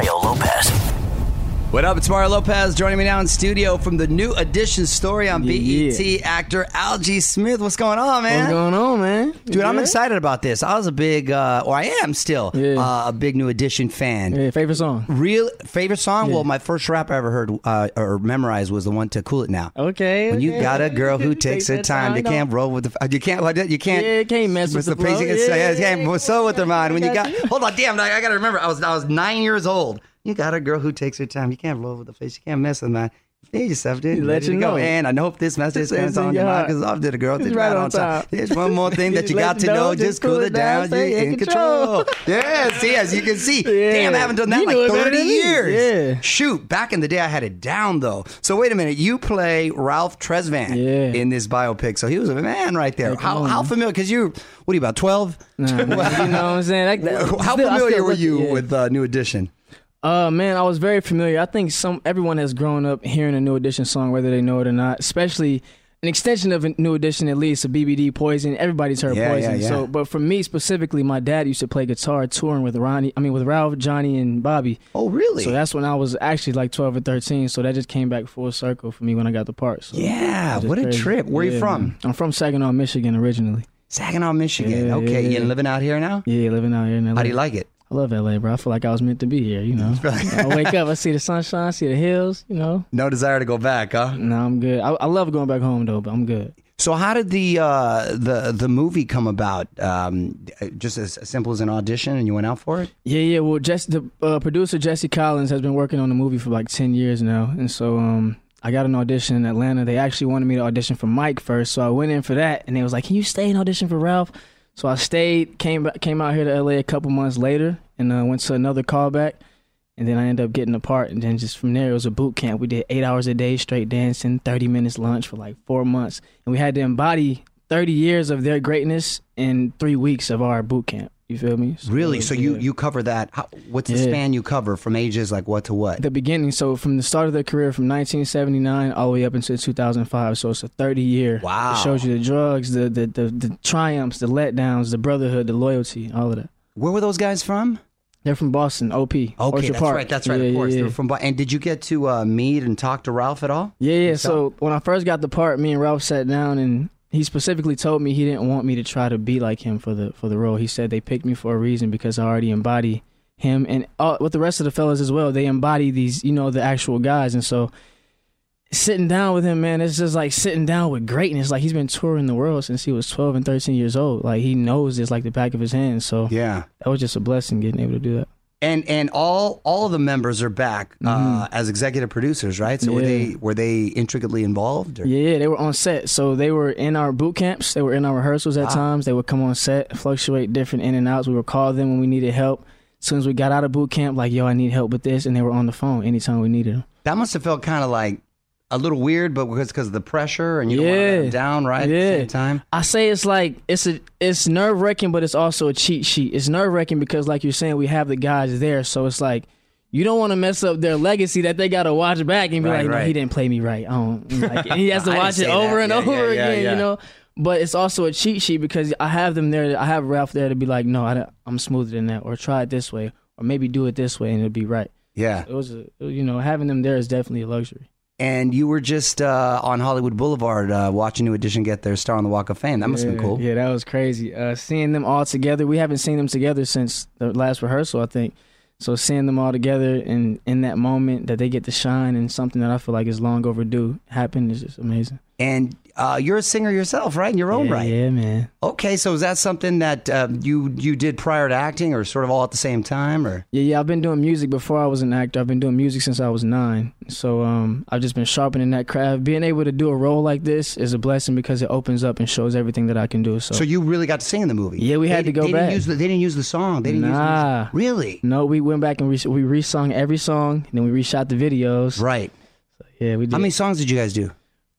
Lopez. What up? It's Mario Lopez joining me now in studio from the new edition story on Yeah, BET. Actor Algee Smith. What's going on, man? What's going on, man? Dude, I'm excited about this. I was a big, uh, or I am still, Yeah. uh, a big New Edition fan. Yeah, favorite song. Real favorite song? Yeah. Well, my first rap I ever heard uh, or memorized was the one to "Cool It Now." Okay. When you okay. got a girl who takes her time, you can't roll with the, you can't, you can't, Yeah, can't mess with the the pace. You can say, Yeah, yeah, yeah, can't so with her mind. When you got, got hold on, damn, I, I got to remember, I was, I was nine years old. You got a girl who takes her time. You can't roll with the face. You can't mess with man. Feel yourself, dude. Let you to go. And I hope this message in on your mind because to the girl. It's right right on time. top. There's one more thing that you got to know. know, Just cool it down. stay You in control. yeah, see, as you can see. Yeah. Damn, I haven't done that You in like 30 years. Yeah. Shoot, back in the day, I had it down though. So wait a minute, you play Ralph Tresvant Yeah. in this biopic. So he was a man right there. How how familiar? Because you, what are you about twelve? Nah, you know what I'm saying? Like How still- familiar were you with uh, New Edition? Uh, man, I was very familiar. I think some everyone has grown up hearing a New Edition song, whether they know it or not. Especially an extension of a New Edition, at least a BBD Poison. Everybody's heard Yeah, Poison. yeah, yeah. So, but for me specifically, my dad used to play guitar touring with Ronnie. I mean, with Ralph, Johnny, and Bobby. Oh, really? So that's when I was actually like 12 or 13. So that just came back full circle for me when I got the part. So yeah, what a crazy. trip. Where are you from? man. I'm from Saginaw, Michigan originally. Saginaw, Michigan. Okay, yeah, you yeah. living out here now? Yeah, living out here now. How do you like it? I love LA, bro. I feel like I was meant to be here, you know. I wake up, I see the sunshine, I see the hills, you know. No desire to go back, huh? No, I'm good. I, I love going back home though, but I'm good. So how did the uh, the the movie come about? Um, just as simple as an audition, and you went out for it? Yeah, yeah. Well, Jess, the uh, producer Jesse Collins has been working on the movie for like ten years now, and so um, I got an audition in Atlanta. They actually wanted me to audition for Mike first, so I went in for that, and they was like, "Can you stay and audition for Ralph?" So I stayed, came came out here to LA a couple months later, and uh, went to another callback, and then I ended up getting the part, and then just from there it was a boot camp. We did eight hours a day straight dancing, thirty minutes lunch for like four months, and we had to embody thirty years of their greatness in three weeks of our boot camp. You feel me? Really? So you yeah. you cover that? How, what's the Yeah. span you cover from ages like what to what? the beginning. So from the start of their career, from 1979 all the way up until 2005. So it's a 30 year. Wow. It shows you the drugs, the the the, the triumphs, the letdowns, the brotherhood, the loyalty, all of that. Where were those guys from? They're from Boston, OP. Okay, Orchard that's Park. right. That's right. Yeah, of course, yeah, they're from. Bo- And did you get to uh, meet and talk to Ralph at all? Yeah, yeah. Yourself? So when I first got the part, me and Ralph sat down and he specifically told me he didn't want me to try to be like him for the for the role. He said they picked me for a reason because I already embody him and uh, with the rest of the fellas as well. They embody these, you know, the actual guys, and so sitting down with him, man, it's just like sitting down with greatness. Like he's been touring the world since he was 12 and 13 years old. Like he knows this like the back of his hand. So Yeah. that was just a blessing getting able to do that. And and all all of the members are back uh, as executive producers, right? So were Mm-hmm. They were they intricately involved? Or? Yeah, they were on set. So they were in our boot camps. They were in our rehearsals at times. They would come on set, fluctuate different in and outs. We would call them when we needed help. As soon as we got out of boot camp, like, yo, I need help with this. And they were on the phone anytime we needed them. That must have felt kind of like a little weird, but because because of the pressure and you don't want to let Yeah. them down, right? At the same time. I say it's like it's a it's nerve wracking, but it's also a cheat sheet. It's nerve wracking because, like you're saying, we have the guys there, so it's like you don't want to mess up their legacy that they got to watch back and be Right, like, no, right. he didn't play me right. Don't, like, and he has to I didn't watch it say over that. and Yeah, over yeah, yeah, again, yeah. you know. But it's also a cheat sheet because I have them there. I have Ralph there to be like, no, I don't- I'm smoother than that, or try it this way, or maybe do it this way, and it'll be right. Yeah. It was, a, you know, having them there is definitely a luxury. And you were just uh, on Hollywood Boulevard uh, watching New Edition get their star on the Walk of Fame. That must have been cool. Yeah, that was crazy. Uh, seeing them all together. We haven't seen them together since the last rehearsal, I think. So seeing them all together and in that moment that they get to shine and something that I feel like is long overdue happen is just amazing. And uh, you're a singer yourself, right? In your own yeah, right. Yeah, man. Okay, so is that something that uh, you you did prior to acting, or sort of all at the same time, or? Yeah, yeah. I've been doing music before I was an actor. I've been doing music since I was nine. So um, I've just been sharpening that craft. Being able to do a role like this is a blessing because it opens up and shows everything that I can do. So, So you really got to sing in the movie? Yeah, we had They- to go they back. Didn't use the, they didn't use the song. They didn't Nah. use the Really? no, we went back and re- we re-sung every song. And then we reshot the videos. Right. Yeah, we did. How many songs did you guys do?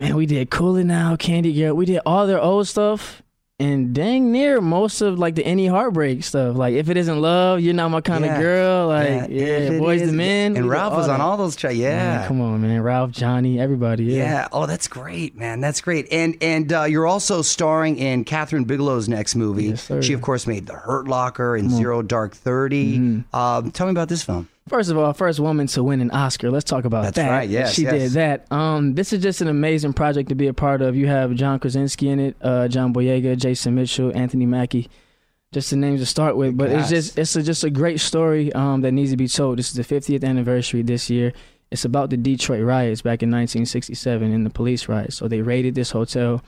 Man, we did Cool It Now, Candy Girl. We did all their old stuff. And dang near most of like the any heartbreak stuff. Like if it isn't love, you're not my kind Yeah. of girl. Like yeah, it boys is- the men. And Ralph was on all those tracks. Yeah. Man, come on, man. Ralph, Johnny, everybody. Yeah. Yeah. Oh, that's great, man. That's great. And and uh, you're also starring in Kathryn Bigelow's next movie. Yes, sir. She, of course, made The Hurt Locker and Zero Dark 30 Mm-hmm. Um, tell me about this film. First of all, first woman to win an Oscar. Let's talk about That's that. right, yes, she yes. did that. Um, this is just an amazing project to be a part of. You have John Krasinski in it, uh, John Boyega, Jason Mitchell, Anthony Mackie. Just the names to start with, but it's just it's a, just a great story um, that needs to be told. This is the 50th anniversary this year. It's about the Detroit riots back in 1967 and the police riots. So they raided this hotel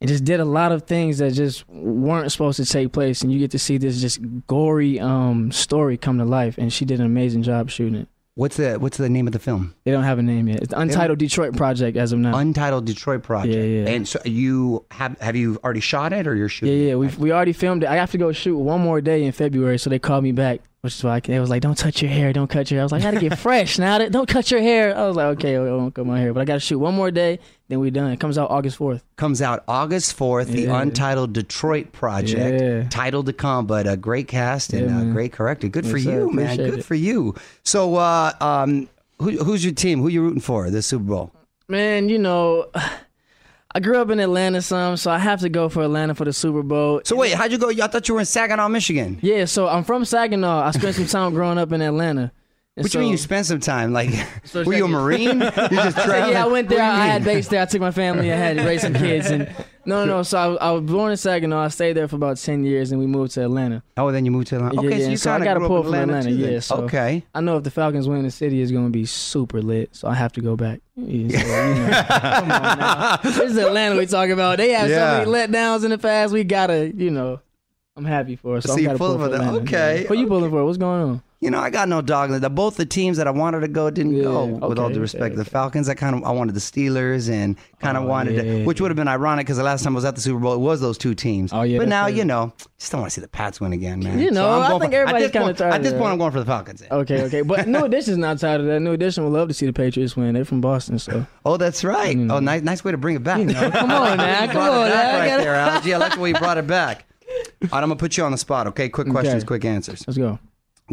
and just did a lot of things that just weren't supposed to take place. And you get to see this just gory um, story come to life. And she did an amazing job shooting it. What's the What's the name of the film? They don't have a name yet. It's the Untitled Detroit Project as of now. Untitled Detroit Project. Yeah, yeah. And so you have have you already shot it or you're shooting? yeah. it? We we already filmed it. I have to go shoot one more day in February, so they called me back, which is why I, they was like, "Don't touch your hair, don't cut your hair." I was like, "I gotta get fresh now. Don't cut your hair." I was like, "Okay, I won't cut my hair," but I gotta shoot one more day, then we're done. It comes out August fourth. Comes out August fourth. The Untitled Detroit Project. Yeah. Title to come, but a great cast and Yeah, uh, great corrected. Good for Yes, sir. you, man. Appreciate Good it. for you. So, uh, um, who, who's your team? Who you rooting for this Super Bowl? Man, you know, I grew up in Atlanta, some, so I have to go for Atlanta for the Super Bowl. So wait, how'd you go? I thought you were in Saginaw, Michigan. Yeah, so I'm from Saginaw. I spent some time growing up in Atlanta. What so, you mean you spent some time? Like, So were you a. Marine? you just traveled? Yeah, I went there. What do you I had base there. I took my family. I had to raise some kids. And no, no, no. So I, was- I was born in Saginaw. I stayed there for about ten years, and we moved to Atlanta. Oh, then you moved to Atlanta. Yeah, Okay, yeah, so you so I gotta of pull from Atlanta, Atlanta, yeah, so- okay. I know if the Falcons win, the city is going to be super lit. So I have to go back. Yeah, so, you know, come on now. This is Atlanta we talking about. They have Yeah. so many letdowns in the past. We gotta, you know. I'm happy for us. So So you pulling pull for for them. Atlanta. Okay, Who you pulling for? What's going on? You know, I got no dog in it. Both the teams that I wanted to go didn't Yeah, go. With all okay, due respect, okay, the. Falcons, I kind of I wanted the Steelers and kind of Oh, wanted, to, which would have been ironic because the last time I was at the Super Bowl, it was those two teams. Oh, yeah, but now you know, just don't want to see the Pats win again, man. You know, I'm I think for- everybody's kinda point- tired At this point, I'm going for the Falcons. Okay, okay. But New Edition's not tired of that. New Edition would love to see the Patriots win. They're from Boston, so. Oh, that's right. Mm. Oh, nice, nice way to bring it back. come on, man. Come on, man. I right gotta- there. Yeah, I like the way you brought it back. All right, I'm gonna put you on the spot. Okay, quick questions, quick answers. Let's go.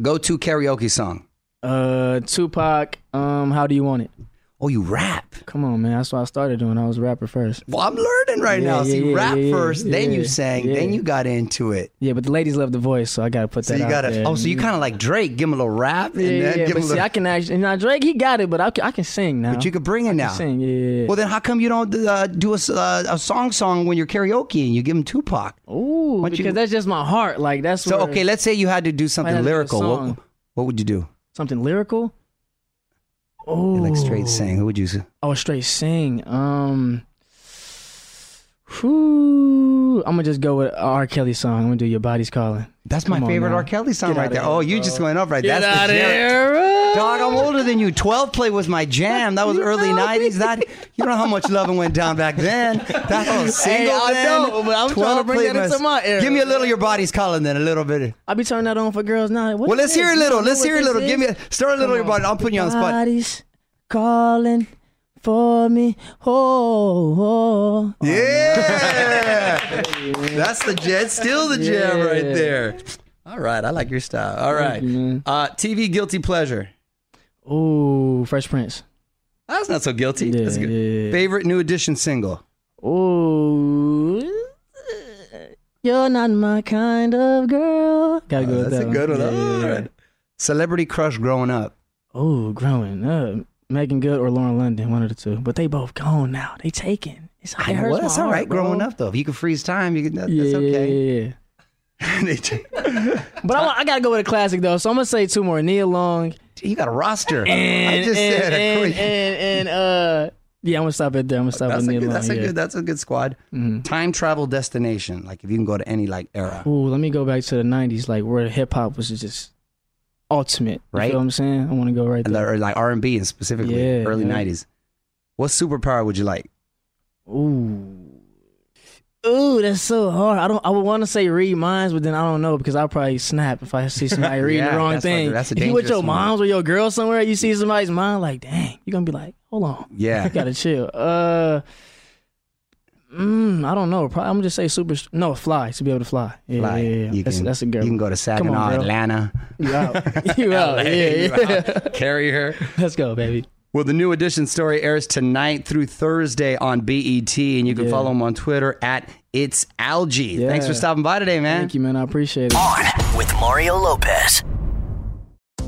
Go to karaoke song. Uh, Tupac. Um, how do you want it? Oh, you rap. Come on, man. That's what I started doing. I was a rapper first. Well, I'm learning right Yeah, now. yeah, See, yeah, rap first, then you sang, then you got into it. Yeah, but the ladies love the voice, so I gotta put So that you got to. there. Oh, so you kind of like Drake. Give him a little rap, and Yeah, then yeah. give him But a see, little. I can actually. Now Drake, he got it, but I can, I can sing now. but you could bring it now. sing. Yeah. Well, then how come you don't uh, do a, uh, a song song when you're karaoke and you give him Tupac? Don't because you- that's just my heart. Like that's So okay, let's say you had to do something lyrical. What, what would you do? something lyrical. Oh, Like straight sing. Who would you say? Oh, straight sing. Um, whew, I'm gonna just go with R. Kelly song. I'm gonna do "Your Body's Calling." That's my Come on favorite now. R. Kelly song Get right outta there. here, oh, you bro. just went up right. Get That's out the of jam. here. Dog, I'm older than you. 12 play was my jam. That was early 90s. That you know how much loving went down back then. That was single I then. know, but I'm trying to bring play that into was- my era, Give me a little. Your body's calling then a little bit. I be turning that on for girls now. What Well, is let's hear a little. Don't know Let's what hear a this little. is? Give me. A, start a little. Your body. I'm putting you on the spot. Your body's calling for me. Oh, oh. Yeah, that's the jet. Still the jam right there. All right, I like your style. All right, you, uh, TV guilty pleasure. Oh, Fresh Prince. That's not so guilty. Yeah, That's good. yeah. Favorite new edition single. Oh, You're not my kind of girl. Gotta go Oh, with that's that a good one. Yeah, yeah, yeah. Celebrity crush growing up. Oh, growing up. Meagan Good or Lauren London, one of the two. But they both gone now. They taken. It's, it know, hurts well, that's all heart, bro. Growing up though, if you can freeze time, you can. That, Yeah, that's okay. yeah, yeah. But I, I gotta go with a classic though, so I'm gonna say two more. Nia Long you got a roster. and I just and, said a and, and, and, uh yeah, I'm gonna stop it there. I'm gonna stop That's at a Nia good. Long. That's a yeah. Mm-hmm. good. That's a good squad. Time travel destination. Like if you can go to any like era. Ooh, let me go back to the '90s, like where hip hop was just ultimate. Right. You feel what I'm saying? I want to go right there. or like R and B and specifically Yeah, early yeah. '90s. What superpower would you like? Ooh. Ooh, that's so hard. I don't. I would want to say read minds, but then I don't know because I'll probably snap if I see somebody reading Yeah, the wrong that's thing. that's a if you with your one. moms or your girl somewhere, you see somebody's mind, like, dang, you're gonna be like, hold on, Yeah. I gotta chill. Uh, mm, I don't know. Probably, I'm gonna just say super. No, fly to be able to fly. Yeah, Fly. yeah, yeah. You That's, can, that's a girl. You can go to Come on, Saginaw. Atlanta. You out. you out. LA, Yeah, you yeah. out. Carry her. Let's go, baby. Well, the new edition story airs tonight through Thursday on BET, and you can Yeah. follow him on Twitter at It's Algee. Yeah. Thanks for stopping by today, man. Thank you, man. I appreciate it. On with Mario Lopez.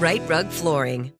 Rite Rug Flooring.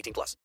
18 plus.